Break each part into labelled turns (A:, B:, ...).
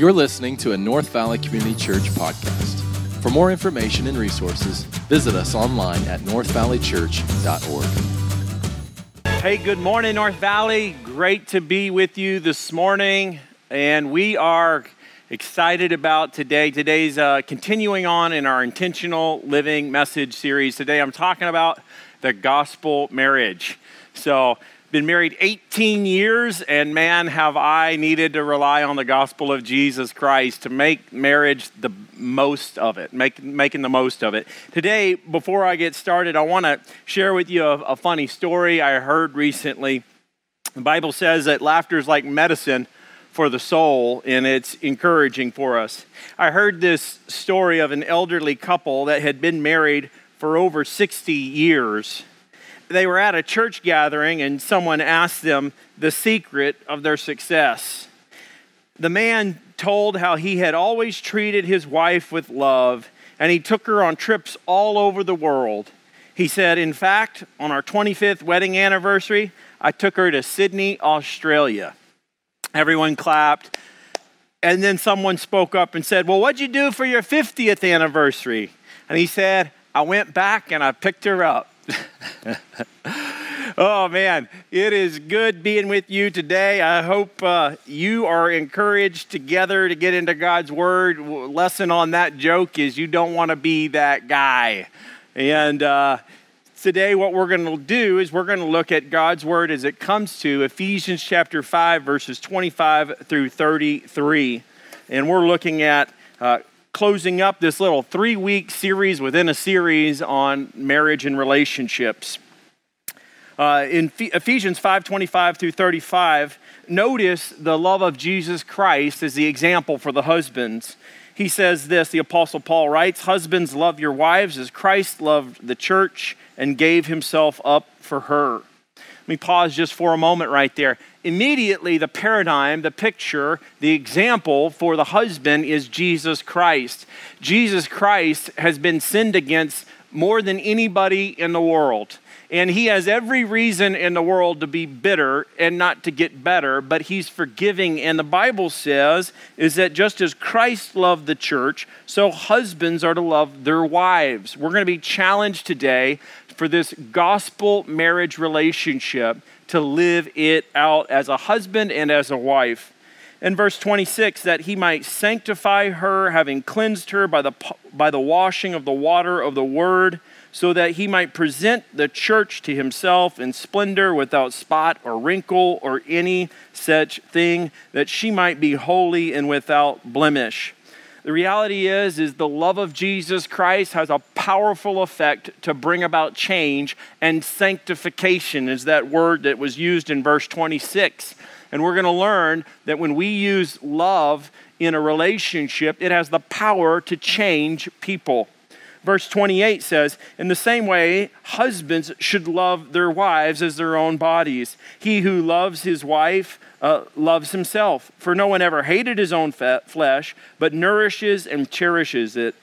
A: You're listening to a North Valley Community Church podcast. For more information and resources, visit us online at northvalleychurch.org.
B: Hey, good morning, North Valley. Great to be with you this morning. And we are excited about today. Today's uh, continuing on in our intentional living message series. Today I'm talking about the gospel marriage. So, been married 18 years, and man, have I needed to rely on the gospel of Jesus Christ to make marriage the most of it, make, making the most of it. Today, before I get started, I want to share with you a, a funny story I heard recently. The Bible says that laughter is like medicine for the soul, and it's encouraging for us. I heard this story of an elderly couple that had been married for over 60 years they were at a church gathering and someone asked them the secret of their success. The man told how he had always treated his wife with love and he took her on trips all over the world. He said, In fact, on our 25th wedding anniversary, I took her to Sydney, Australia. Everyone clapped. And then someone spoke up and said, Well, what'd you do for your 50th anniversary? And he said, I went back and I picked her up. oh man, it is good being with you today. I hope uh, you are encouraged together to get into God's Word. Lesson on that joke is you don't want to be that guy. And uh, today, what we're going to do is we're going to look at God's Word as it comes to Ephesians chapter 5, verses 25 through 33. And we're looking at uh, closing up this little three week series within a series on marriage and relationships. Uh, in Ephesians 5 25 through 35, notice the love of Jesus Christ as the example for the husbands. He says this, the Apostle Paul writes, Husbands, love your wives as Christ loved the church and gave himself up for her. Me pause just for a moment right there immediately the paradigm, the picture, the example for the husband is Jesus Christ. Jesus Christ has been sinned against more than anybody in the world. And he has every reason in the world to be bitter and not to get better, but he's forgiving. And the Bible says is that just as Christ loved the church, so husbands are to love their wives. We're going to be challenged today for this gospel marriage relationship to live it out as a husband and as a wife. In verse 26, that he might sanctify her, having cleansed her by the, by the washing of the water of the word, so that he might present the church to himself in splendor, without spot or wrinkle or any such thing, that she might be holy and without blemish. The reality is is the love of Jesus Christ has a powerful effect to bring about change and sanctification is that word that was used in verse 26. And we're going to learn that when we use love in a relationship, it has the power to change people. Verse 28 says, In the same way, husbands should love their wives as their own bodies. He who loves his wife uh, loves himself. For no one ever hated his own flesh, but nourishes and cherishes it,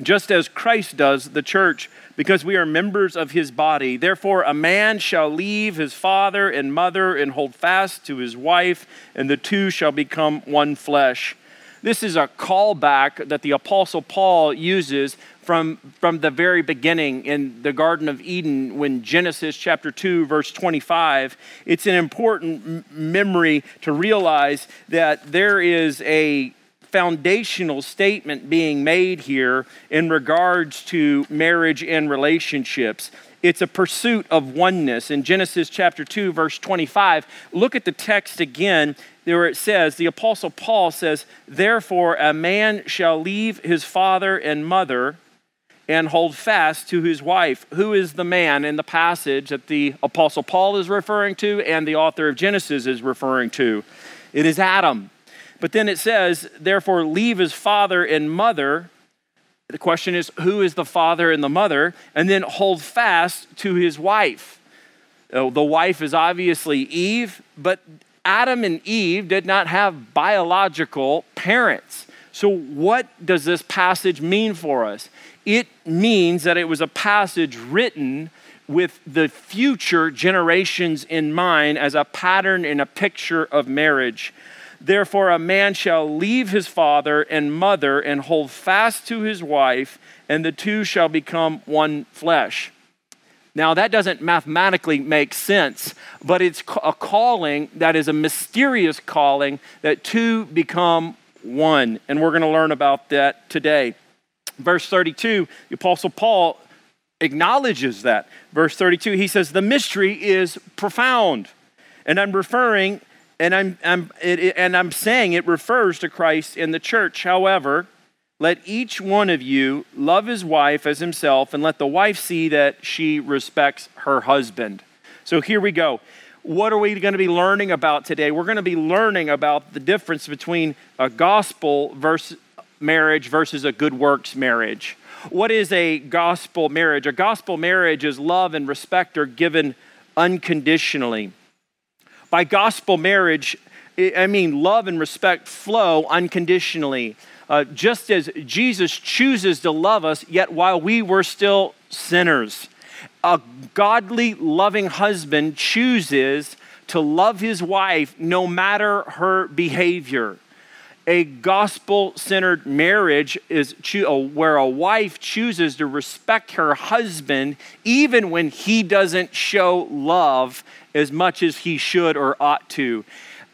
B: just as Christ does the church, because we are members of his body. Therefore, a man shall leave his father and mother and hold fast to his wife, and the two shall become one flesh. This is a callback that the Apostle Paul uses from, from the very beginning in the Garden of Eden when Genesis chapter 2, verse 25. It's an important m- memory to realize that there is a foundational statement being made here in regards to marriage and relationships. It's a pursuit of oneness. In Genesis chapter 2, verse 25, look at the text again where it says, the Apostle Paul says, Therefore, a man shall leave his father and mother and hold fast to his wife. Who is the man in the passage that the Apostle Paul is referring to and the author of Genesis is referring to? It is Adam. But then it says, therefore, leave his father and mother. The question is, who is the father and the mother? And then hold fast to his wife. Uh, the wife is obviously Eve, but Adam and Eve did not have biological parents. So, what does this passage mean for us? It means that it was a passage written with the future generations in mind as a pattern and a picture of marriage. Therefore, a man shall leave his father and mother and hold fast to his wife, and the two shall become one flesh. Now, that doesn't mathematically make sense, but it's a calling that is a mysterious calling that two become one. And we're going to learn about that today. Verse 32, the Apostle Paul acknowledges that. Verse 32, he says, The mystery is profound. And I'm referring, and I'm, I'm, it, and I'm saying it refers to Christ in the church. However, let each one of you love his wife as himself, and let the wife see that she respects her husband. So here we go. What are we going to be learning about today? We're going to be learning about the difference between a gospel versus marriage versus a good works marriage. What is a gospel marriage? A gospel marriage is love and respect are given unconditionally. By gospel marriage, I mean love and respect flow unconditionally. Uh, just as Jesus chooses to love us, yet while we were still sinners. A godly, loving husband chooses to love his wife no matter her behavior a gospel centered marriage is where a wife chooses to respect her husband even when he doesn't show love as much as he should or ought to.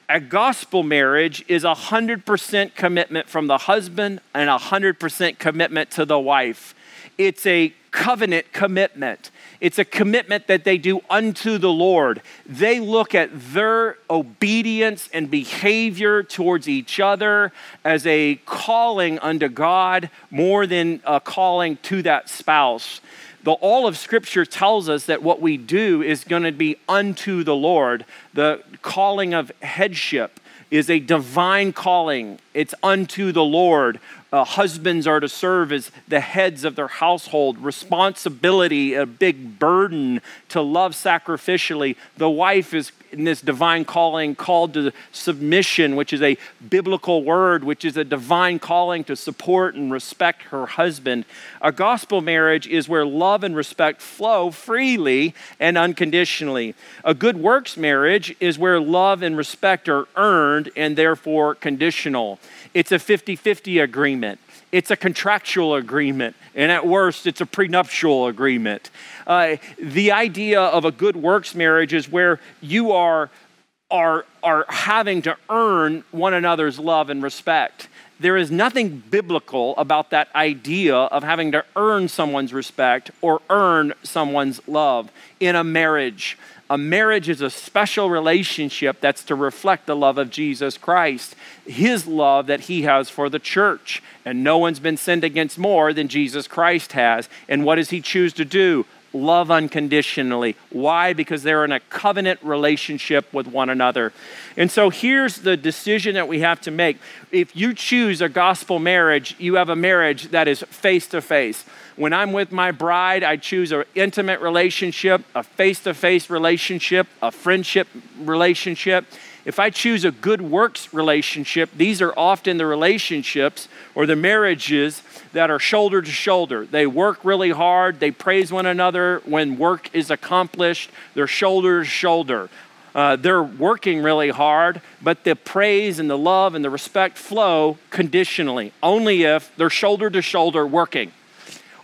B: A gospel marriage is a 100% commitment from the husband and a 100% commitment to the wife. It's a covenant commitment. It's a commitment that they do unto the Lord. They look at their obedience and behavior towards each other as a calling unto God more than a calling to that spouse. The, all of Scripture tells us that what we do is going to be unto the Lord. The calling of headship is a divine calling, it's unto the Lord uh, husbands are to serve as the heads of their household, responsibility, a big burden to love sacrificially. The wife is in this divine calling called to submission, which is a biblical word, which is a divine calling to support and respect her husband. A gospel marriage is where love and respect flow freely and unconditionally. A good works marriage is where love and respect are earned and therefore conditional. It's a 50 50 agreement. It's a contractual agreement, and at worst, it's a prenuptial agreement. Uh, the idea of a good works marriage is where you are, are, are having to earn one another's love and respect. There is nothing biblical about that idea of having to earn someone's respect or earn someone's love in a marriage. A marriage is a special relationship that's to reflect the love of Jesus Christ, his love that he has for the church. And no one's been sinned against more than Jesus Christ has. And what does he choose to do? Love unconditionally. Why? Because they're in a covenant relationship with one another. And so here's the decision that we have to make. If you choose a gospel marriage, you have a marriage that is face to face. When I'm with my bride, I choose an intimate relationship, a face to face relationship, a friendship relationship. If I choose a good works relationship, these are often the relationships or the marriages that are shoulder to shoulder. They work really hard, they praise one another when work is accomplished, they're shoulder to shoulder. Uh, they're working really hard, but the praise and the love and the respect flow conditionally, only if they're shoulder to shoulder working.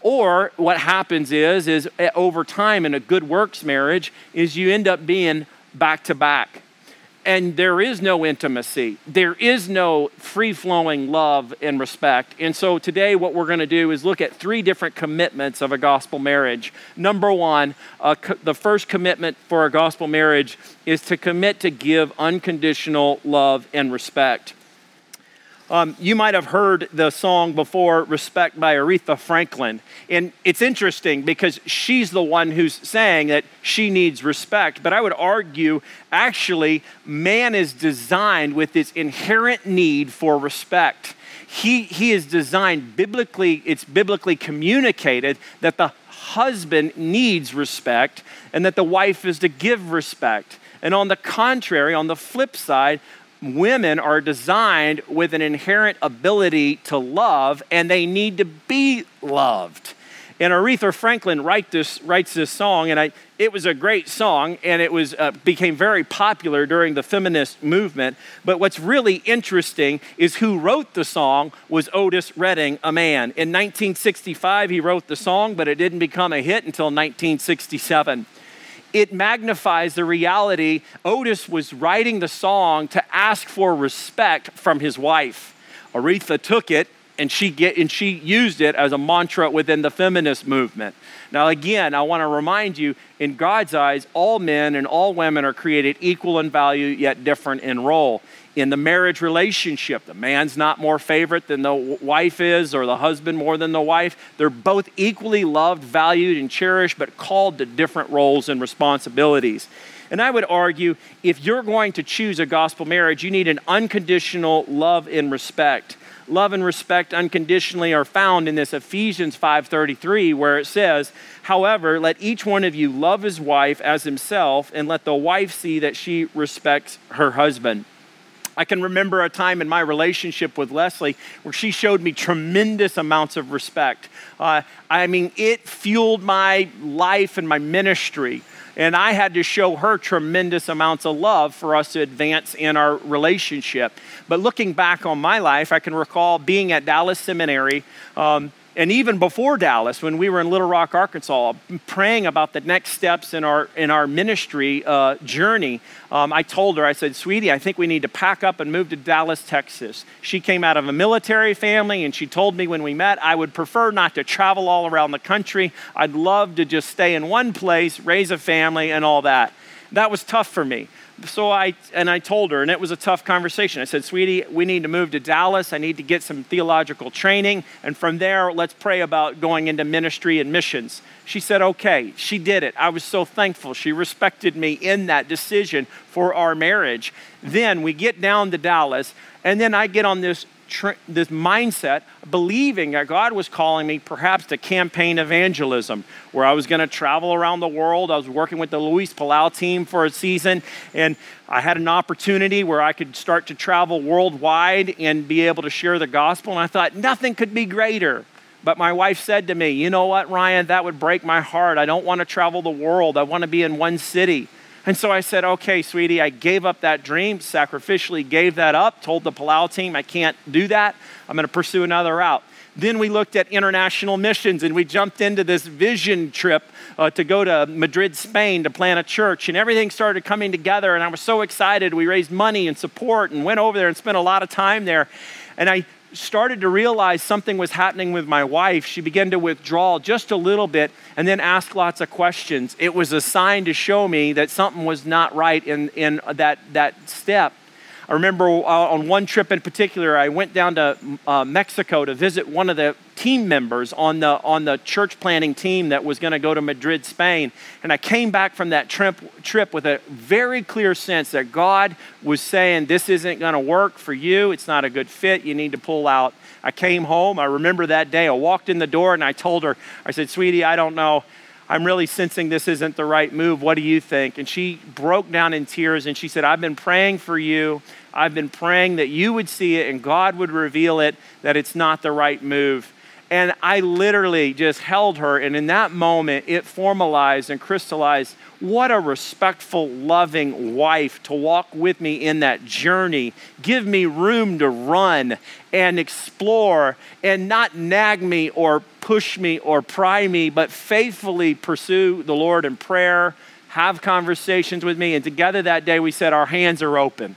B: Or what happens is, is eh, over time in a good works marriage, is you end up being back to back and there is no intimacy. There is no free flowing love and respect. And so today, what we're going to do is look at three different commitments of a gospel marriage. Number one, uh, co- the first commitment for a gospel marriage is to commit to give unconditional love and respect. Um, you might have heard the song before, Respect by Aretha Franklin. And it's interesting because she's the one who's saying that she needs respect. But I would argue, actually, man is designed with this inherent need for respect. He, he is designed biblically, it's biblically communicated that the husband needs respect and that the wife is to give respect. And on the contrary, on the flip side, women are designed with an inherent ability to love and they need to be loved. And Aretha Franklin write this, writes this song, and I, it was a great song, and it was, uh, became very popular during the feminist movement. But what's really interesting is who wrote the song was Otis Redding, a man. In 1965, he wrote the song, but it didn't become a hit until 1967 it magnifies the reality. Otis was writing the song to ask for respect from his wife. Aretha took it and she get and she used it as a mantra within the feminist movement. Now again, I want to remind you in God's eyes all men and all women are created equal in value yet different in role. In the marriage relationship, the man's not more favorite than the wife is or the husband more than the wife. They're both equally loved, valued and cherished but called to different roles and responsibilities. And I would argue if you're going to choose a gospel marriage, you need an unconditional love and respect love and respect unconditionally are found in this Ephesians 5:33 where it says, "However, let each one of you love his wife as himself and let the wife see that she respects her husband." I can remember a time in my relationship with Leslie where she showed me tremendous amounts of respect. Uh, I mean, it fueled my life and my ministry. And I had to show her tremendous amounts of love for us to advance in our relationship. But looking back on my life, I can recall being at Dallas Seminary. Um, and even before Dallas, when we were in Little Rock, Arkansas, praying about the next steps in our in our ministry uh, journey, um, I told her, I said, "Sweetie, I think we need to pack up and move to Dallas, Texas." She came out of a military family, and she told me when we met, I would prefer not to travel all around the country. I'd love to just stay in one place, raise a family, and all that. That was tough for me so I and I told her, and it was a tough conversation. I said, "Sweetie, we need to move to Dallas. I need to get some theological training, and from there, let's pray about going into ministry and missions." She said, "Okay." She did it. I was so thankful. She respected me in that decision for our marriage. Then we get down to Dallas, and then I get on this this mindset, believing that God was calling me perhaps to campaign evangelism, where I was going to travel around the world. I was working with the Luis Palau team for a season, and I had an opportunity where I could start to travel worldwide and be able to share the gospel. And I thought nothing could be greater. But my wife said to me, You know what, Ryan, that would break my heart. I don't want to travel the world, I want to be in one city. And so I said, okay, sweetie, I gave up that dream, sacrificially gave that up, told the Palau team I can't do that. I'm going to pursue another route. Then we looked at international missions and we jumped into this vision trip uh, to go to Madrid, Spain to plant a church. And everything started coming together. And I was so excited. We raised money and support and went over there and spent a lot of time there. And I started to realize something was happening with my wife, she began to withdraw just a little bit and then ask lots of questions. It was a sign to show me that something was not right in, in that, that step. I remember uh, on one trip in particular, I went down to uh, Mexico to visit one of the team members on the, on the church planning team that was going to go to Madrid, Spain. And I came back from that trip, trip with a very clear sense that God was saying, This isn't going to work for you. It's not a good fit. You need to pull out. I came home. I remember that day. I walked in the door and I told her, I said, Sweetie, I don't know. I'm really sensing this isn't the right move. What do you think? And she broke down in tears and she said, I've been praying for you. I've been praying that you would see it and God would reveal it that it's not the right move. And I literally just held her, and in that moment, it formalized and crystallized what a respectful, loving wife to walk with me in that journey. Give me room to run and explore and not nag me or push me or pry me, but faithfully pursue the Lord in prayer, have conversations with me. And together that day, we said, Our hands are open.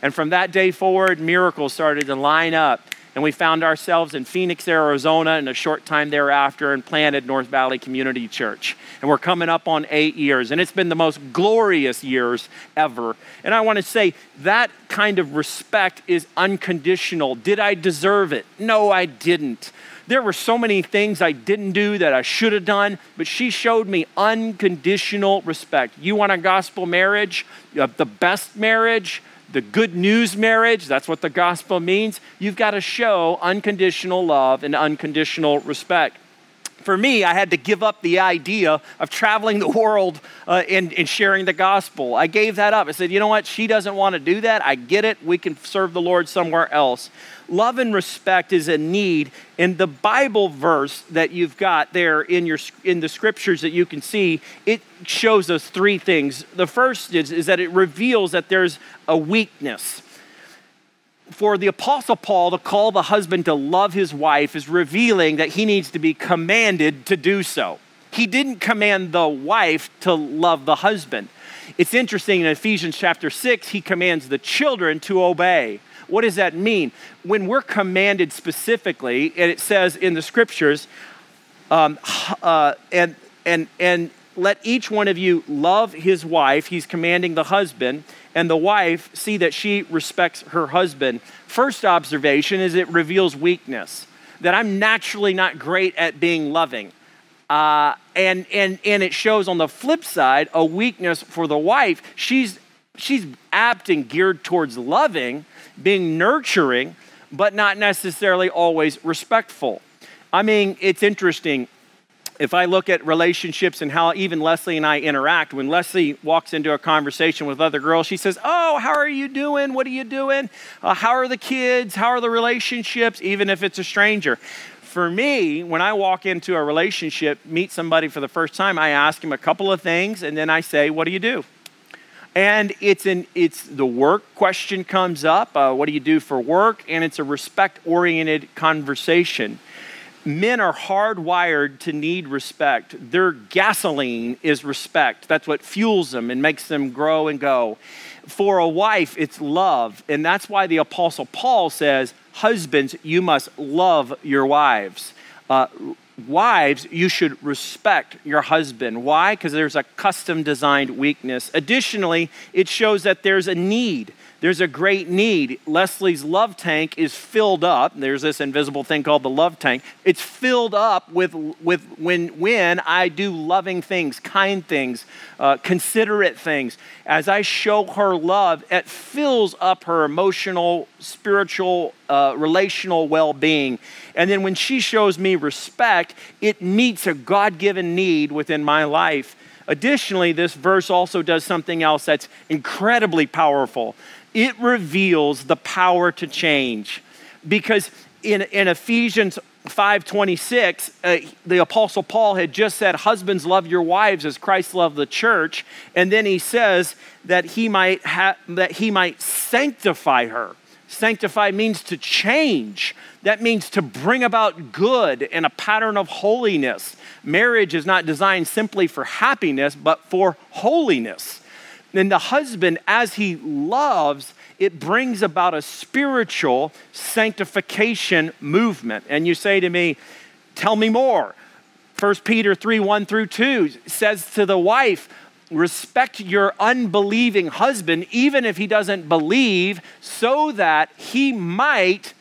B: And from that day forward, miracles started to line up and we found ourselves in Phoenix, Arizona, in a short time thereafter, and planted North Valley Community Church. And we're coming up on eight years, and it's been the most glorious years ever. And I want to say that kind of respect is unconditional. Did I deserve it? No, I didn't. There were so many things I didn't do that I should have done, but she showed me unconditional respect. You want a gospel marriage, You have the best marriage? The good news marriage, that's what the gospel means, you've got to show unconditional love and unconditional respect. For me, I had to give up the idea of traveling the world uh, and, and sharing the gospel. I gave that up. I said, you know what? She doesn't want to do that. I get it. We can serve the Lord somewhere else. Love and respect is a need. And the Bible verse that you've got there in, your, in the scriptures that you can see, it shows us three things. The first is, is that it reveals that there's a weakness for the Apostle Paul to call the husband to love his wife is revealing that he needs to be commanded to do so. He didn't command the wife to love the husband. It's interesting in Ephesians chapter 6, he commands the children to obey. What does that mean? When we're commanded specifically, and it says in the scriptures, um, uh, and, and, and let each one of you love his wife, he's commanding the husband, and the wife see that she respects her husband. First observation is it reveals weakness, that I'm naturally not great at being loving. Uh, and, and, and it shows on the flip side a weakness for the wife. She's, she's apt and geared towards loving, being nurturing, but not necessarily always respectful. I mean, it's interesting if I look at relationships and how even Leslie and I interact, when Leslie walks into a conversation with other girls, she says, Oh, how are you doing? What are you doing? Uh, how are the kids? How are the relationships? Even if it's a stranger. For me, when I walk into a relationship, meet somebody for the first time, I ask him a couple of things and then I say, What do you do? And it's an it's the work question comes up. Uh, what do you do for work? And it's a respect oriented conversation men are hardwired to need respect. Their gasoline is respect. That's what fuels them and makes them grow and go. For a wife, it's love. And that's why the Apostle Paul says, Husbands, you must love your wives. Uh, wives, you should respect your husband. Why? Because there's a custom designed weakness. Additionally, it shows that there's a need there's a great need. Leslie's love tank is filled up. There's this invisible thing called the love tank. It's filled up with, with when, when I do loving things, kind things, uh, considerate things. As I show her love, it fills up her emotional, spiritual, uh, relational well being. And then when she shows me respect, it meets a God given need within my life. Additionally, this verse also does something else that's incredibly powerful it reveals the power to change. Because in, in Ephesians 5:26, uh, the apostle Paul had just said, "Husbands, love your wives as Christ loved the church," and then he says that he might ha- that he might sanctify her. Sanctify means to change. That means to bring about good and a pattern of holiness. Marriage is not designed simply for happiness, but for holiness then the husband, as he loves, it brings about a spiritual sanctification movement. And you say to me, Tell me more. 1 Peter 3 1 through 2 says to the wife, Respect your unbelieving husband, even if he doesn't believe, so that he might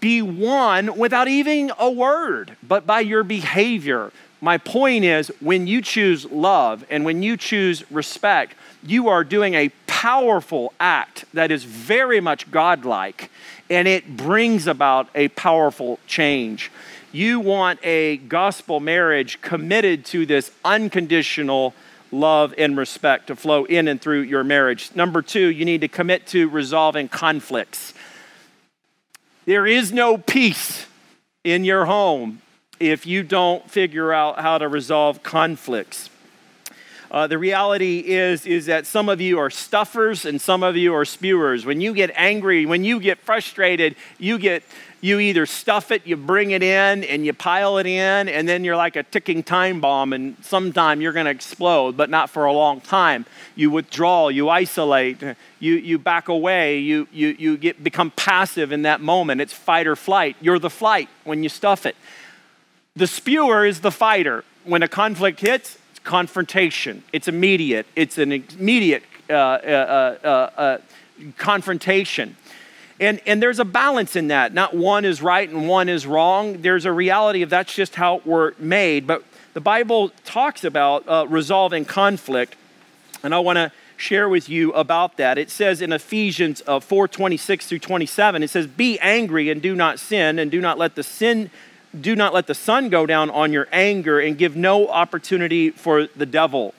B: be won without even a word, but by your behavior. My point is, when you choose love and when you choose respect, you are doing a powerful act that is very much godlike, and it brings about a powerful change. You want a gospel marriage committed to this unconditional love and respect to flow in and through your marriage. Number two, you need to commit to resolving conflicts. There is no peace in your home if you don't figure out how to resolve conflicts. Uh, the reality is, is that some of you are stuffers and some of you are spewers. When you get angry, when you get frustrated, you get you either stuff it, you bring it in, and you pile it in, and then you're like a ticking time bomb, and sometime you're going to explode, but not for a long time. You withdraw, you isolate, you, you back away, you, you, you get, become passive in that moment. It's fight or flight. You're the flight when you stuff it. The spewer is the fighter. When a conflict hits, confrontation. It's immediate. It's an immediate uh, uh, uh, uh, confrontation. And, and there's a balance in that. Not one is right and one is wrong. There's a reality of that's just how we're made. But the Bible talks about uh, resolving conflict. And I want to share with you about that. It says in Ephesians uh, 4 26 through 27, it says, Be angry and do not sin, and do not let the sin do not let the sun go down on your anger and give no opportunity for the devil.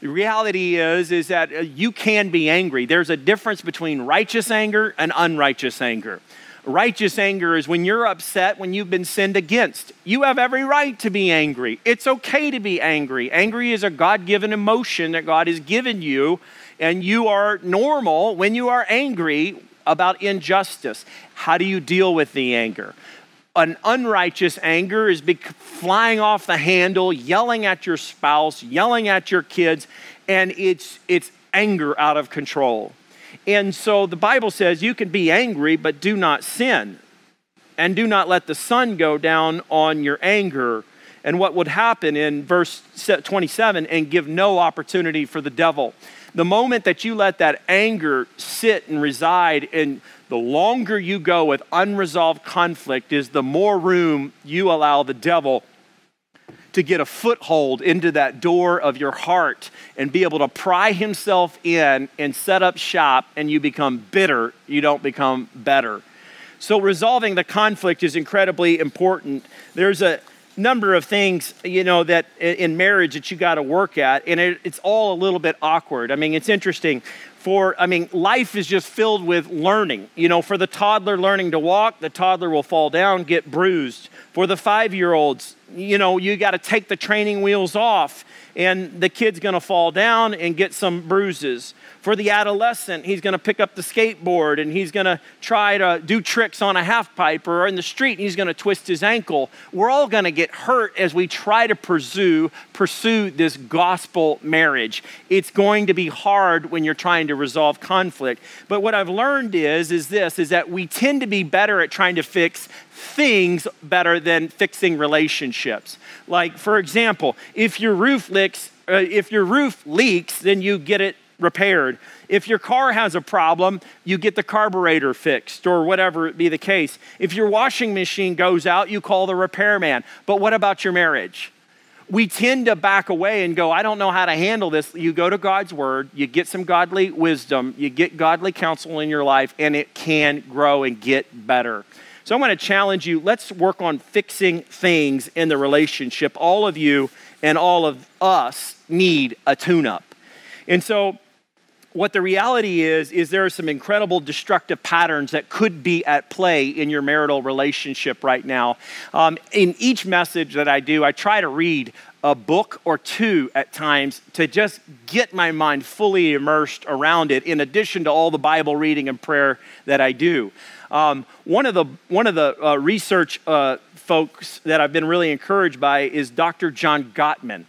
B: The reality is is that uh, you can be angry. There's a difference between righteous anger and unrighteous anger. Righteous anger is when you're upset when you've been sinned against. You have every right to be angry. It's okay to be angry. Angry is a God given emotion that God has given you, and you are normal when you are angry about injustice. How do you deal with the anger? An unrighteous anger is flying off the handle, yelling at your spouse, yelling at your kids, and it's, it's anger out of control. And so the Bible says you can be angry, but do not sin. And do not let the sun go down on your anger. And what would happen in verse 27 and give no opportunity for the devil. The moment that you let that anger sit and reside, and the longer you go with unresolved conflict, is the more room you allow the devil to get a foothold into that door of your heart and be able to pry himself in and set up shop, and you become bitter, you don't become better. So, resolving the conflict is incredibly important. There's a number of things, you know, that in marriage that you got to work at, and it, it's all a little bit awkward. I mean, it's interesting. For, I mean, life is just filled with learning. You know, for the toddler learning to walk, the toddler will fall down, get bruised. For the five year olds, you know, you got to take the training wheels off and the kid's going to fall down and get some bruises. For the adolescent, he's going to pick up the skateboard and he's going to try to do tricks on a half pipe or in the street and he's going to twist his ankle. We're all going to get hurt as we try to pursue pursue this gospel marriage. It's going to be hard when you're trying to resolve conflict. But what I've learned is is this is that we tend to be better at trying to fix things better than fixing relationships. Like for example, if your roof leaks, uh, if your roof leaks, then you get it repaired. If your car has a problem, you get the carburetor fixed or whatever it be the case. If your washing machine goes out, you call the repairman. But what about your marriage? We tend to back away and go, I don't know how to handle this. You go to God's word, you get some godly wisdom, you get godly counsel in your life, and it can grow and get better. So I'm going to challenge you let's work on fixing things in the relationship. All of you and all of us need a tune up. And so what the reality is is there are some incredible destructive patterns that could be at play in your marital relationship right now um, in each message that i do i try to read a book or two at times to just get my mind fully immersed around it in addition to all the bible reading and prayer that i do um, one of the one of the uh, research uh, folks that i've been really encouraged by is dr john gottman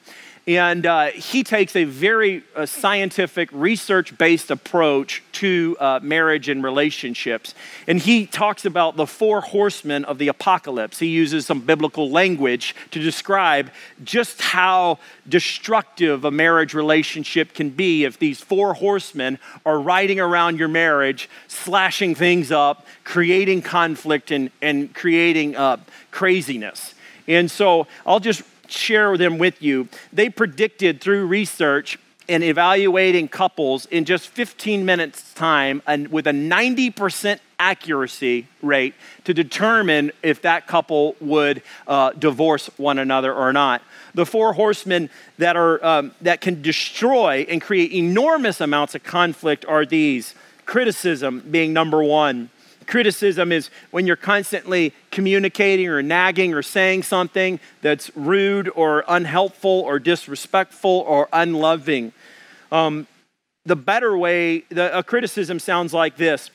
B: and uh, he takes a very uh, scientific, research based approach to uh, marriage and relationships. And he talks about the four horsemen of the apocalypse. He uses some biblical language to describe just how destructive a marriage relationship can be if these four horsemen are riding around your marriage, slashing things up, creating conflict, and, and creating uh, craziness. And so I'll just share them with you. They predicted through research and evaluating couples in just 15 minutes' time and with a 90% accuracy rate to determine if that couple would uh, divorce one another or not. The four horsemen that, are, um, that can destroy and create enormous amounts of conflict are these criticism being number one Criticism is when you're constantly communicating or nagging or saying something that's rude or unhelpful or disrespectful or unloving. Um, the better way, the, a criticism sounds like this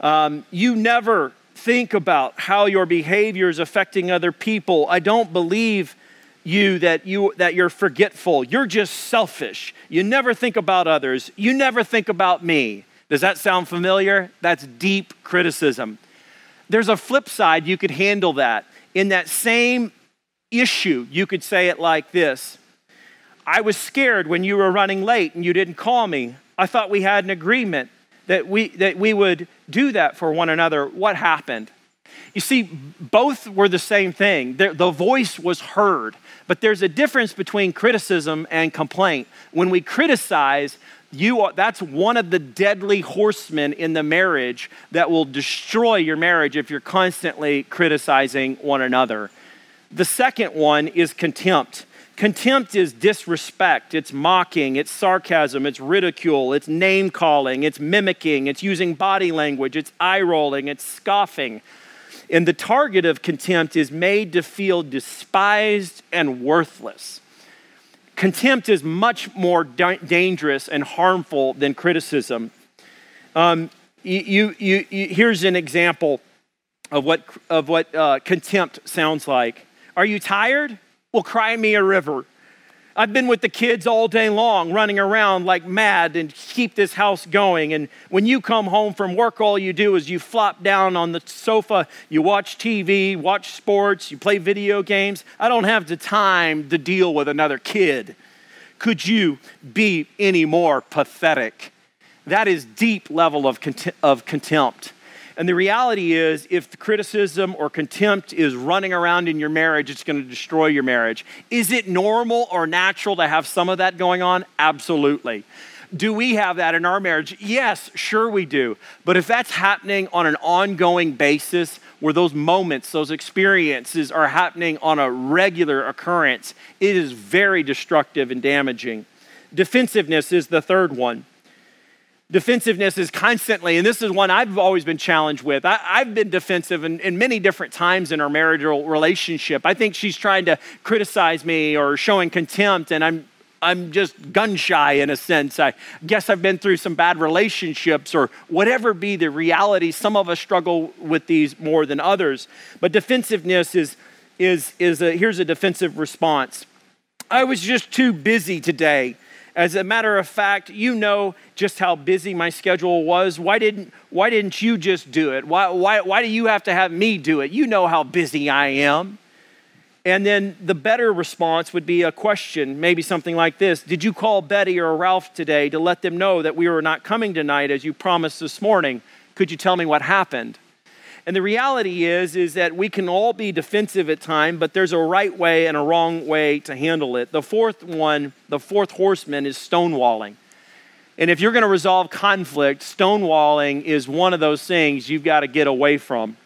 B: um, You never think about how your behavior is affecting other people. I don't believe you that you that you're forgetful. You're just selfish. You never think about others. You never think about me. Does that sound familiar? That's deep criticism. There's a flip side, you could handle that. In that same issue, you could say it like this I was scared when you were running late and you didn't call me. I thought we had an agreement that we, that we would do that for one another. What happened? You see, both were the same thing. The, the, voice was heard, but there's a difference between criticism and complaint. When we criticize, you are, that's one of the deadly horsemen in the marriage that will destroy your marriage if you're constantly criticizing one another. The second one is contempt. Contempt is disrespect, it's mocking, it's sarcasm, it's ridicule, it's name calling, it's mimicking, it's using body language, it's eye rolling, it's scoffing. And the target of contempt is made to feel despised and worthless. Contempt is much more da- dangerous and harmful than criticism. Um, you, you, you, here's an example of what, of what uh, contempt sounds like. Are you tired? Well, cry me a river. I've been with the kids all day long, running around like mad and keep this house going. And when you come home from work, all you do is you flop down on the sofa, you watch TV, watch sports, you play video games. I don't have the time to deal with another kid. Could you be any more pathetic? That is deep level of, of contempt. And the reality is, if criticism or contempt is running around in your marriage, it's going to destroy your marriage. Is it normal or natural to have some of that going on? Absolutely. Do we have that in our marriage? Yes, sure we do. But if that's happening on an ongoing basis, where those moments, those experiences are happening on a regular occurrence, it is very destructive and damaging. Defensiveness is the third one defensiveness is constantly, and this is one I've always been challenged with. I, have been defensive in, in, many different times in our marital relationship. I think she's trying to criticize me or showing contempt, and I'm I'm just gun shy in a sense. I guess I've been through some bad relationships or whatever be the reality. Some of us struggle with these more than others. But defensiveness is, is, is a, here's a defensive response. I was just too busy today as a matter of fact, you know just how busy my schedule was. Why didn't, why didn't you just do it? Why, why, why do you have to have me do it? You know how busy I am. And then the better response would be a question, maybe something like this Did you call Betty or Ralph today to let them know that we were not coming tonight as you promised this morning? Could you tell me what happened? And the reality is is that we can all be defensive at times, but there's a right way and a wrong way to handle it. The fourth one, the fourth horseman is stonewalling. And if you're going to resolve conflict, stonewalling is one of those things you've got to get away from.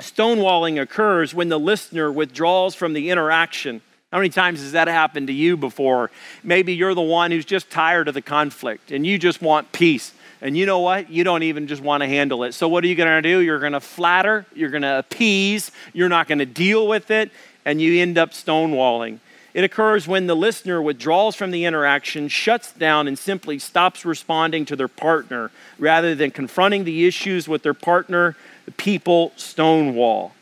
B: Stonewalling occurs when the listener withdraws from the interaction. How many times has that happened to you before? Maybe you're the one who's just tired of the conflict and you just want peace. And you know what? You don't even just want to handle it. So, what are you going to do? You're going to flatter, you're going to appease, you're not going to deal with it, and you end up stonewalling. It occurs when the listener withdraws from the interaction, shuts down, and simply stops responding to their partner rather than confronting the issues with their partner. People stonewall.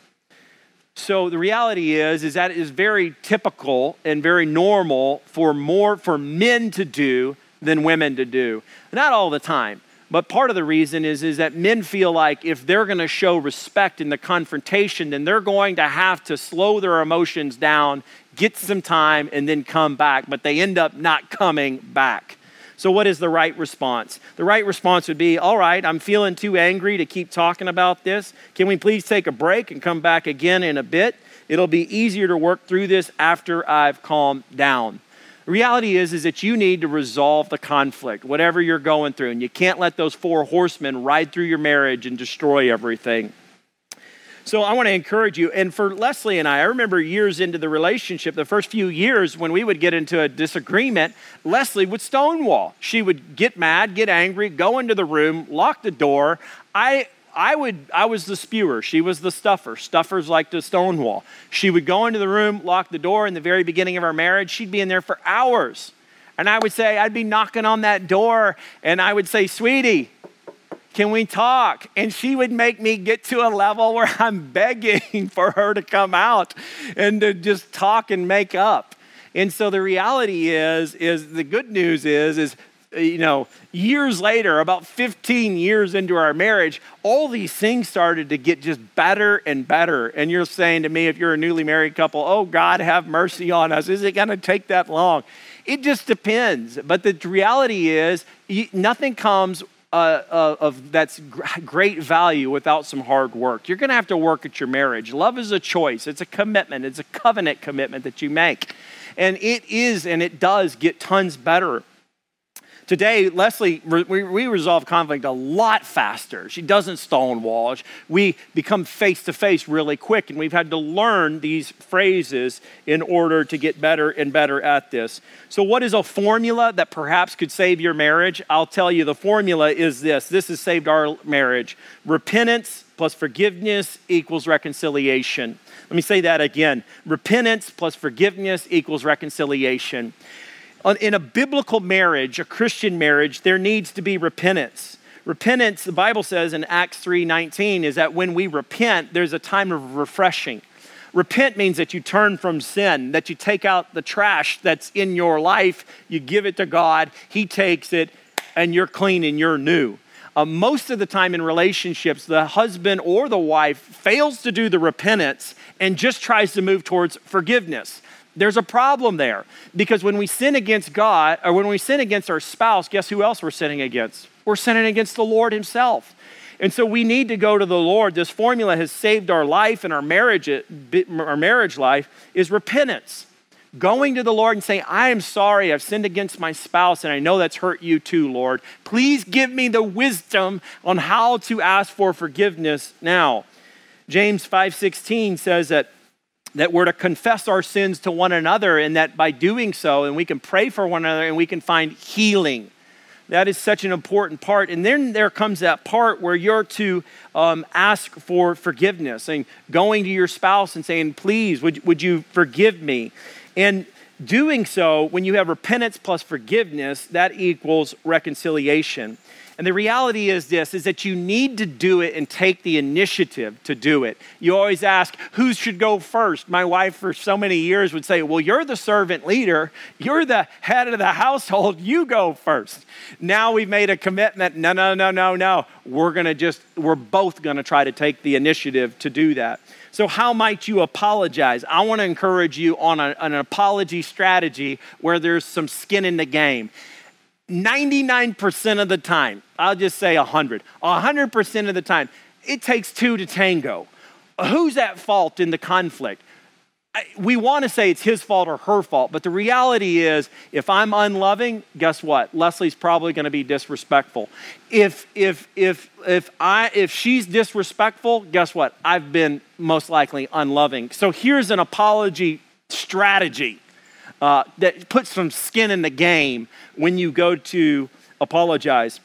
B: So the reality is, is that it is very typical and very normal for more for men to do than women to do. Not all the time. But part of the reason is, is that men feel like if they're going to show respect in the confrontation, then they're going to have to slow their emotions down, get some time, and then come back. But they end up not coming back. So, what is the right response? The right response would be All right, I'm feeling too angry to keep talking about this. Can we please take a break and come back again in a bit? It'll be easier to work through this after I've calmed down. Reality is, is that you need to resolve the conflict, whatever you're going through, and you can't let those four horsemen ride through your marriage and destroy everything. So I want to encourage you. And for Leslie and I, I remember years into the relationship, the first few years when we would get into a disagreement, Leslie would stonewall. She would get mad, get angry, go into the room, lock the door. I I would I was the spewer, she was the stuffer. Stuffers like to stonewall. She would go into the room, lock the door in the very beginning of our marriage. She'd be in there for hours. And I would say, I'd be knocking on that door and I would say, Sweetie, can we talk? And she would make me get to a level where I'm begging for her to come out and to just talk and make up. And so the reality is, is the good news is, is you know, years later, about 15 years into our marriage, all these things started to get just better and better. And you're saying to me, if you're a newly married couple, oh, God, have mercy on us. Is it going to take that long? It just depends. But the reality is, nothing comes uh, uh, of that's great value without some hard work. You're going to have to work at your marriage. Love is a choice. It's a commitment. It's a covenant commitment that you make, and it is and it does get tons better Today, Leslie, we, we resolve conflict a lot faster. She doesn't stonewall. We become face to face really quick, and we've had to learn these phrases in order to get better and better at this. So, what is a formula that perhaps could save your marriage? I'll tell you the formula is this this has saved our marriage repentance plus forgiveness equals reconciliation. Let me say that again repentance plus forgiveness equals reconciliation in a biblical marriage, a Christian marriage, there needs to be repentance. Repentance, the Bible says in Acts 3:19 is that when we repent, there's a time of refreshing. Repent means that you turn from sin, that you take out the trash that's in your life, you give it to God, He takes it, and you're clean and you're new. Uh, most of the time in relationships, the husband or the wife fails to do the repentance and just tries to move towards forgiveness. There's a problem there because when we sin against God or when we sin against our spouse, guess who else we're sinning against? We're sinning against the Lord Himself. And so we need to go to the Lord. This formula has saved our life and our marriage, our marriage life is repentance. Going to the Lord and saying, I am sorry, I've sinned against my spouse, and I know that's hurt you too, Lord. Please give me the wisdom on how to ask for forgiveness now. James 5:16 says that that we're to confess our sins to one another, and that by doing so, and we can pray for one another and we can find healing. That is such an important part. And then there comes that part where you're to um, ask for forgiveness and going to your spouse and saying, Please, would, would you forgive me? And doing so, when you have repentance plus forgiveness, that equals reconciliation. And the reality is this is that you need to do it and take the initiative to do it. You always ask, who should go first? My wife for so many years would say, "Well, you're the servant leader. You're the head of the household. You go first. Now we've made a commitment. No, no, no, no, no. We're going to just we're both going to try to take the initiative to do that. So, how might you apologize? I want to encourage you on a, an apology strategy where there's some skin in the game. 99% of the time, I'll just say 100, 100% of the time, it takes two to tango. Who's at fault in the conflict? We want to say it's his fault or her fault, but the reality is if I'm unloving, guess what? Leslie's probably going to be disrespectful. If if if if I if she's disrespectful, guess what? I've been most likely unloving. So here's an apology strategy uh, that puts some skin in the game when you go to apologize.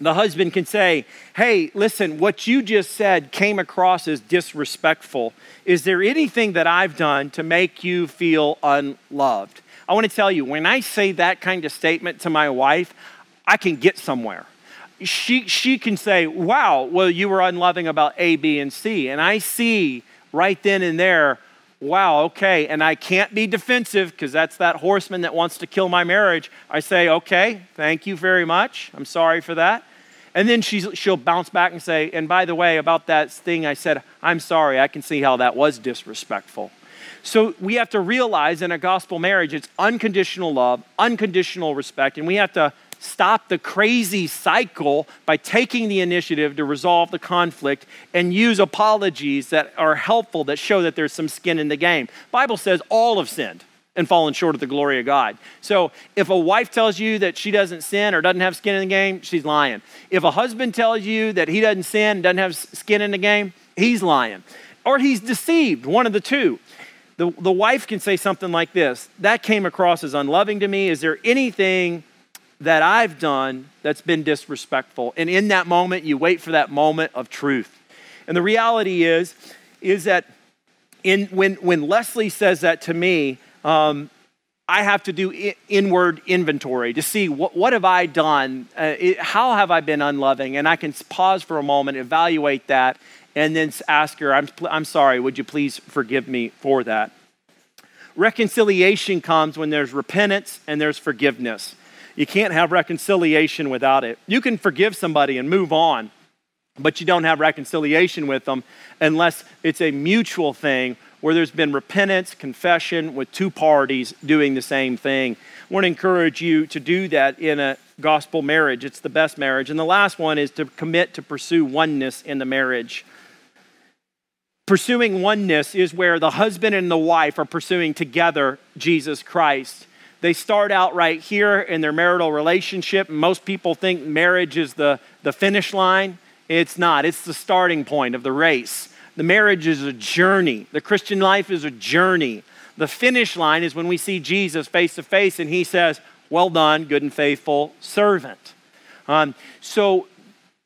B: The husband can say, Hey, listen, what you just said came across as disrespectful. Is there anything that I've done to make you feel unloved? I want to tell you, when I say that kind of statement to my wife, I can get somewhere. She, she can say, Wow, well, you were unloving about A, B, and C. And I see right then and there wow, okay, and I can't be defensive because that's that horseman that wants to kill my marriage. I say, okay, thank you very much. I'm sorry for that. And then she's, she'll bounce back and say, and by the way, about that thing I said, I'm sorry, I can see how that was disrespectful. So we have to realize in a gospel marriage, it's unconditional love, unconditional respect, and we have to stop the crazy cycle by taking the initiative to resolve the conflict and use apologies that are helpful that show that there's some skin in the game. Bible says all have sinned and fallen short of the glory of God. So if a wife tells you that she doesn't sin or doesn't have skin in the game, she's lying. If a husband tells you that he doesn't sin, doesn't have skin in the game, he's lying. Or he's deceived, one of the two. The, the wife can say something like this That came across as unloving to me. Is there anything that I've done that's been disrespectful. And in that moment, you wait for that moment of truth. And the reality is, is that in, when, when Leslie says that to me, um, I have to do inward inventory to see what, what have I done? Uh, it, how have I been unloving? And I can pause for a moment, evaluate that, and then ask her, I'm, I'm sorry, would you please forgive me for that? Reconciliation comes when there's repentance and there's forgiveness. You can't have reconciliation without it. You can forgive somebody and move on, but you don't have reconciliation with them unless it's a mutual thing where there's been repentance, confession with two parties doing the same thing. I want to encourage you to do that in a gospel marriage. It's the best marriage. And the last one is to commit to pursue oneness in the marriage. Pursuing oneness is where the husband and the wife are pursuing together Jesus Christ They start out right here in their marital relationship. Most people think marriage is the, the finish line. It's not, it's the starting point of the race. The marriage is a journey, the Christian life is a journey. The finish line is when we see Jesus face to face and he says, Well done, good and faithful servant. Um, so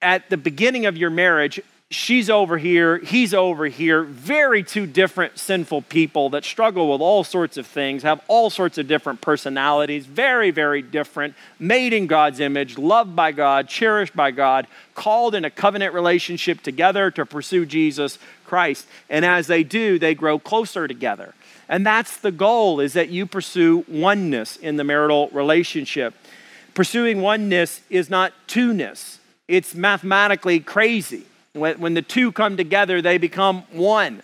B: at the beginning of your marriage, she's over here, he's over here, very two different sinful people that struggle with all sorts of things, have all sorts of different personalities, very, very different, made in God's image, loved by God, cherished by God, called in a covenant relationship together to pursue Jesus Christ. And as they do, they grow closer together. And that's the goal is that you pursue oneness in the marital relationship. Pursuing oneness is not two-ness. It's mathematically crazy when, when the two come together, they become one.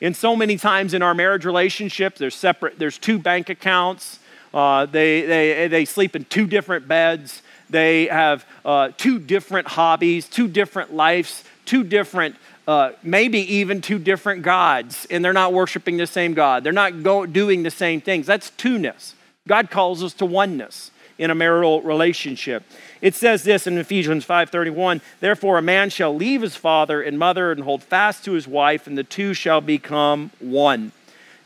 B: And so many times in our marriage relationships, there's separate, there's two bank accounts. Uh, they, they, they sleep in two different beds. They have uh, two different hobbies, two different lives, two different, uh, maybe even two different gods, and they're not worshiping the same God. They're not go- doing the same things. That's two-ness. God calls us to oneness in a marital relationship. It says this in Ephesians 5:31, "Therefore a man shall leave his father and mother and hold fast to his wife, and the two shall become one."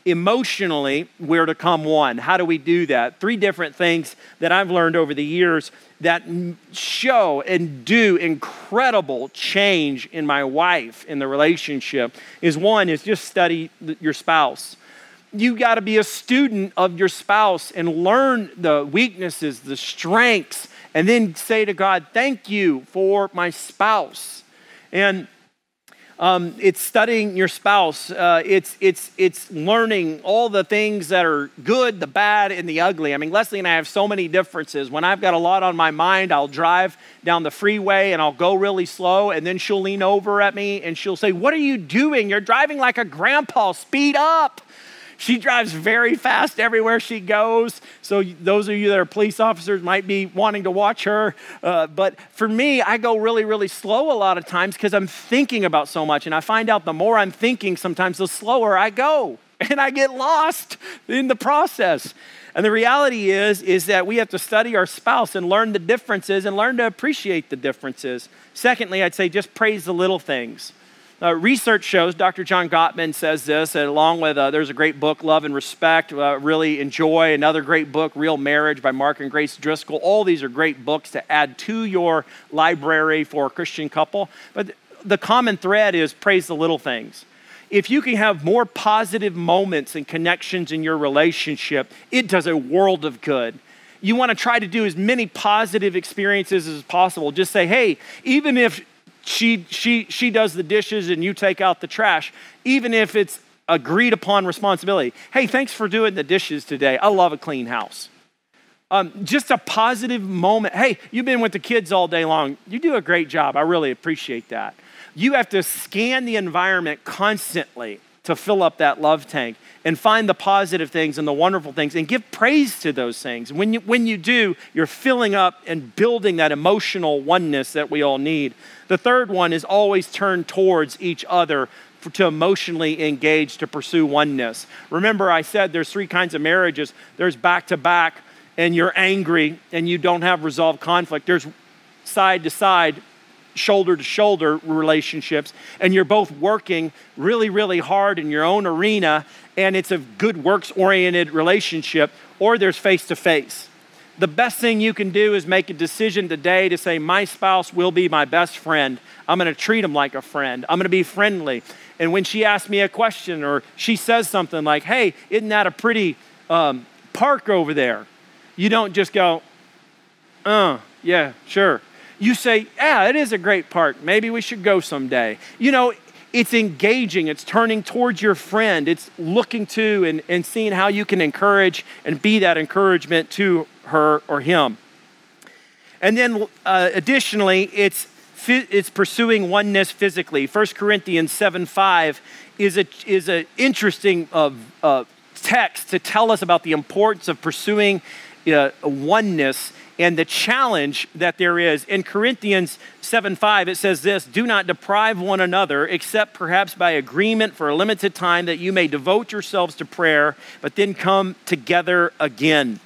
B: Emotionally, we're to come one. How do we do that? Three different things that I've learned over the years that show and do incredible change in my wife in the relationship is one is just study your spouse you got to be a student of your spouse and learn the weaknesses, the strengths, and then say to God, Thank you for my spouse. And um, it's studying your spouse. Uh, it's, it's, it's learning all the things that are good, the bad, and the ugly. I mean, Leslie and I have so many differences. When I've got a lot on my mind, I'll drive down the freeway and I'll go really slow, and then she'll lean over at me and she'll say, What are you doing? You're driving like a grandpa. Speed up. She drives very fast everywhere she goes. So, those of you that are police officers might be wanting to watch her. Uh, but for me, I go really, really slow a lot of times because I'm thinking about so much. And I find out the more I'm thinking, sometimes the slower I go. And I get lost in the process. And the reality is, is that we have to study our spouse and learn the differences and learn to appreciate the differences. Secondly, I'd say just praise the little things. Uh, research shows, Dr. John Gottman says this, along with, uh, there's a great book, Love and Respect, uh, really enjoy. Another great book, Real Marriage by Mark and Grace Driscoll. All these are great books to add to your library for a Christian couple. But the common thread is praise the little things. If you can have more positive moments and connections in your relationship, it does a world of good you want to try to do as many positive experiences as possible. Just say, hey, even if she, she, she does the dishes and you take out the trash, even if it's agreed upon responsibility. Hey, thanks for doing the dishes today. I love a clean house. Um, just a positive moment. Hey, you've been with the kids all day long. You do a great job. I really appreciate that. You have to scan the environment constantly to fill up that love tank and find the positive things and the wonderful things and give praise to those things. When you, when you do, you're filling up and building that emotional oneness that we all need. The third one is always turn towards each other for, to emotionally engage to pursue oneness. Remember, I said there's three kinds of marriages there's back to back, and you're angry and you don't have resolved conflict. There's side to side shoulder to shoulder relationships, and you're both working really, really hard in your own arena, and it's a good works oriented relationship, or there's face to face. The best thing you can do is make a decision today to say, My spouse will be my best friend. I'm going to treat him like a friend. I'm going to be friendly. And when she asks me a question or she says something like, Hey, isn't that a pretty um, park over there? You don't just go, Uh, yeah, sure you say, Yeah, it is a great park. Maybe we should go someday. You know, it's engaging, it's turning towards your friend, it's looking to and, and seeing how you can encourage and be that encouragement to her or him. And then uh, additionally, it's, it's pursuing oneness physically. 1 Corinthians 7 5 is an is a interesting uh, uh, text to tell us about the importance of pursuing uh, oneness and the challenge that there is. In Corinthians 7 5, it says this Do not deprive one another, except perhaps by agreement for a limited time, that you may devote yourselves to prayer, but then come together again.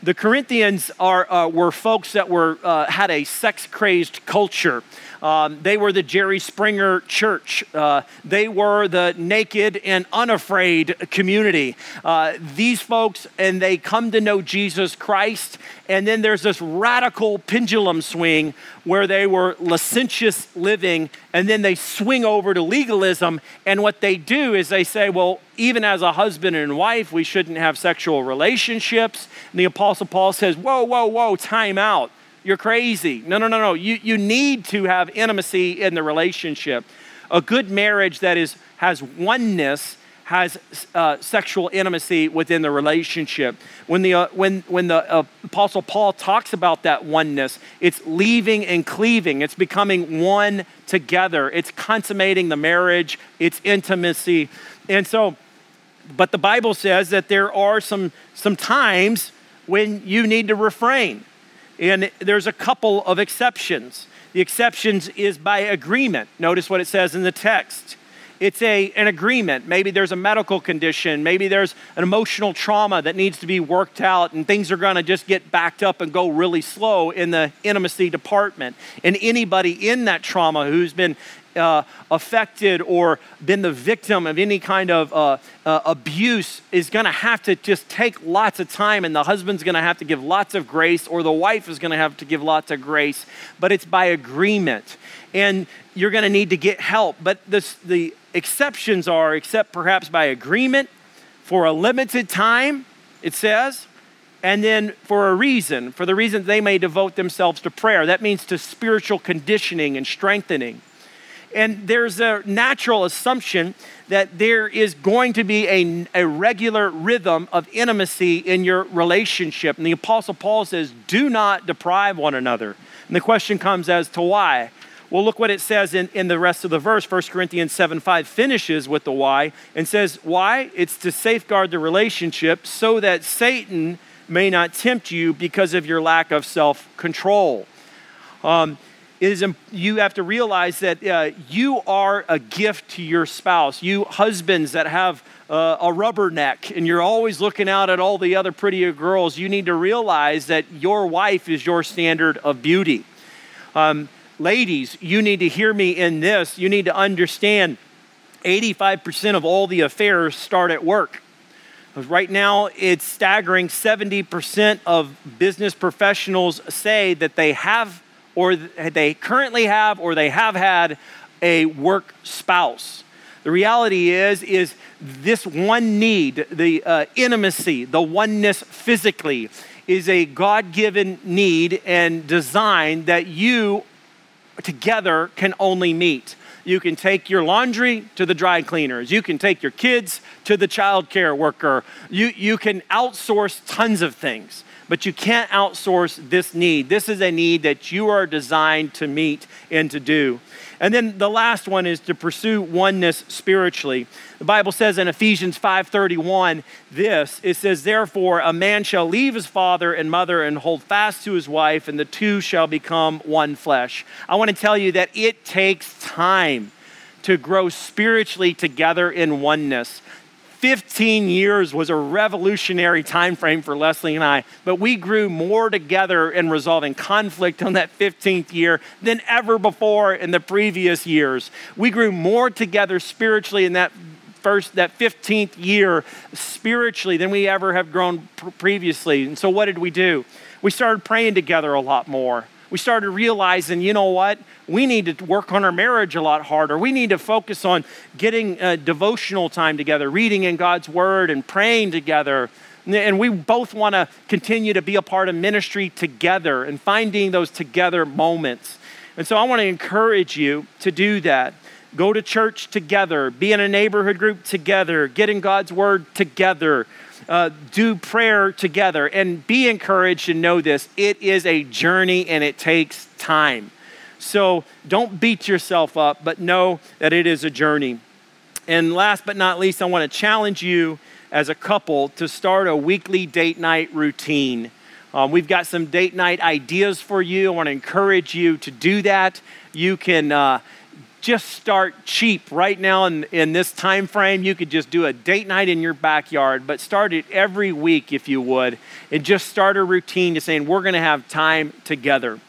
B: the Corinthians are, uh, were folks that were, uh, had a sex crazed culture. Um, they were the Jerry Springer church. Uh, they were the naked and unafraid community. Uh, these folks, and they come to know Jesus Christ. And then there's this radical pendulum swing where they were licentious living, and then they swing over to legalism. And what they do is they say, well, even as a husband and wife, we shouldn't have sexual relationships. And the Apostle Paul says, whoa, whoa, whoa, time out. You're crazy. No, no, no, no. You, you need to have intimacy in the relationship. A good marriage that is, has oneness has uh, sexual intimacy within the relationship. When the, uh, when, when the uh, Apostle Paul talks about that oneness, it's leaving and cleaving, it's becoming one together, it's consummating the marriage, it's intimacy. And so, but the Bible says that there are some, some times when you need to refrain. And there's a couple of exceptions. The exceptions is by agreement. Notice what it says in the text. It's a, an agreement. Maybe there's a medical condition. Maybe there's an emotional trauma that needs to be worked out, and things are going to just get backed up and go really slow in the intimacy department. And anybody in that trauma who's been uh, affected or been the victim of any kind of uh, uh, abuse is going to have to just take lots of time, and the husband's going to have to give lots of grace, or the wife is going to have to give lots of grace. But it's by agreement, and you're going to need to get help. But this, the exceptions are, except perhaps by agreement for a limited time, it says and then for a reason, for the reason they may devote themselves to prayer. That means to spiritual conditioning and strengthening. And there's a natural assumption that there is going to be a, a regular rhythm of intimacy in your relationship. And the Apostle Paul says, do not deprive one another. And the question comes as to why. Well, look what it says in, in the rest of the verse. 1 Corinthians 7 5 finishes with the why and says, Why? It's to safeguard the relationship so that Satan may not tempt you because of your lack of self control. Um, it is, you have to realize that uh, you are a gift to your spouse. You husbands that have uh, a rubber neck and you're always looking out at all the other prettier girls, you need to realize that your wife is your standard of beauty. Um, ladies, you need to hear me in this. You need to understand 85% of all the affairs start at work. Right now, it's staggering 70% of business professionals say that they have or they currently have or they have had a work spouse. The reality is, is this one need, the uh, intimacy, the oneness physically, is a God given need and design that you together can only meet. You can take your laundry to the dry cleaners. You can take your kids to the child care worker. You, you can outsource tons of things but you can't outsource this need. This is a need that you are designed to meet and to do. And then the last one is to pursue oneness spiritually. The Bible says in Ephesians 5:31 this, it says therefore a man shall leave his father and mother and hold fast to his wife and the two shall become one flesh. I want to tell you that it takes time to grow spiritually together in oneness. 15 years was a revolutionary time frame for Leslie and I, but we grew more together in resolving conflict on that 15th year than ever before in the previous years. We grew more together spiritually in that first that 15th year spiritually than we ever have grown pr- previously. And so what did we do? We started praying together a lot more we started realizing, you know what? We need to work on our marriage a lot harder. We need to focus on getting a devotional time together, reading in God's Word and praying together. And we both want to continue to be a part of ministry together and finding those together moments. And so I want to encourage you to do that. Go to church together, be in a neighborhood group together, get in God's Word together uh, do prayer together and be encouraged and know this it is a journey and it takes time. So don't beat yourself up, but know that it is a journey. And last but not least, I want to challenge you as a couple to start a weekly date night routine. Um, we've got some date night ideas for you. I want to encourage you to do that. You can. Uh, just start cheap right now in, in this time frame. You could just do a date night in your backyard, but start it every week if you would, and just start a routine to saying, we're going to have time together.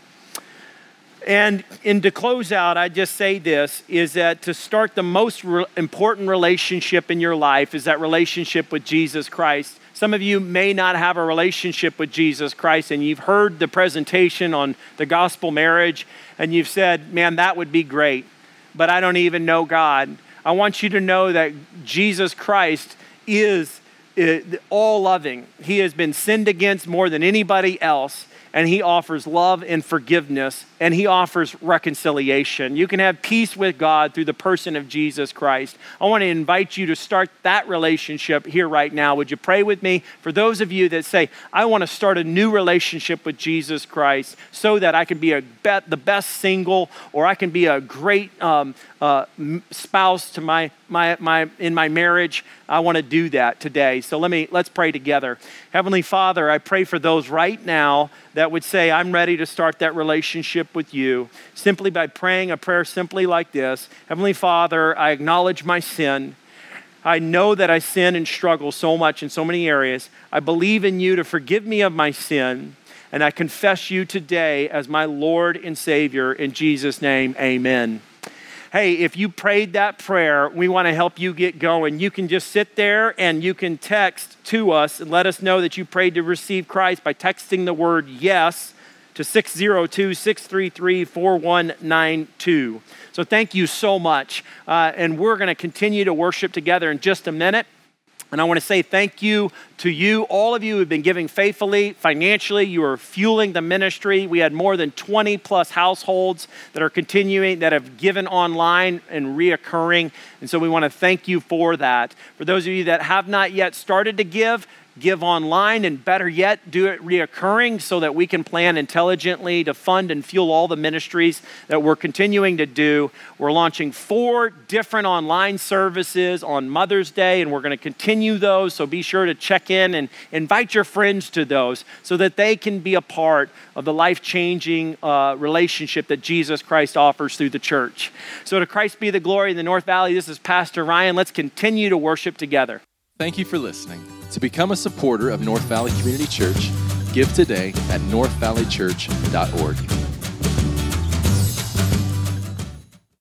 B: And, and to close out, I just say this is that to start the most re- important relationship in your life is that relationship with Jesus Christ. Some of you may not have a relationship with Jesus Christ, and you've heard the presentation on the gospel marriage, and you've said, Man, that would be great, but I don't even know God. I want you to know that Jesus Christ is uh, all loving. He has been sinned against more than anybody else and he offers love and forgiveness and he offers reconciliation. You can have peace with God through the person of Jesus Christ. I want to invite you to start that relationship here right now. Would you pray with me? For those of you that say, I want to start a new relationship with Jesus Christ so that I can be a bet, the best single or I can be a great um, uh, spouse to my, my, my, in my marriage, I want to do that today. So let me, let's pray together. Heavenly Father, I pray for those right now that would say, I'm ready to start that relationship with you simply by praying a prayer simply like this Heavenly Father, I acknowledge my sin. I know that I sin and struggle so much in so many areas. I believe in you to forgive me of my sin, and I confess you today as my Lord and Savior. In Jesus' name, amen hey, if you prayed that prayer, we want to help you get going. You can just sit there and you can text to us and let us know that you prayed to receive Christ by texting the word yes to 602 633 4192. So thank you so much. Uh, and we're going to continue to worship together in just a minute. And I want to say thank you to you, all of you who have been giving faithfully, financially. You are fueling the ministry. We had more than 20 plus households that are continuing, that have given online and reoccurring. And so we want to thank you for that. For those of you that have not yet started to give, give online, and better yet, do it reoccurring so that we can plan intelligently to fund and fuel all the ministries that we're continuing to do. We're launching four different online services on Mother's Day, and we're going to continue those. So be sure to check in and invite your friends to those so that they can be a part of the life changing uh, relationship that Jesus Christ offers through the church. So to Christ be the glory in the North Valley. This is Pastor Ryan. Let's continue to worship together.
A: Thank you for listening. To become a supporter of North Valley Community Church, give today at northvalleychurch.org.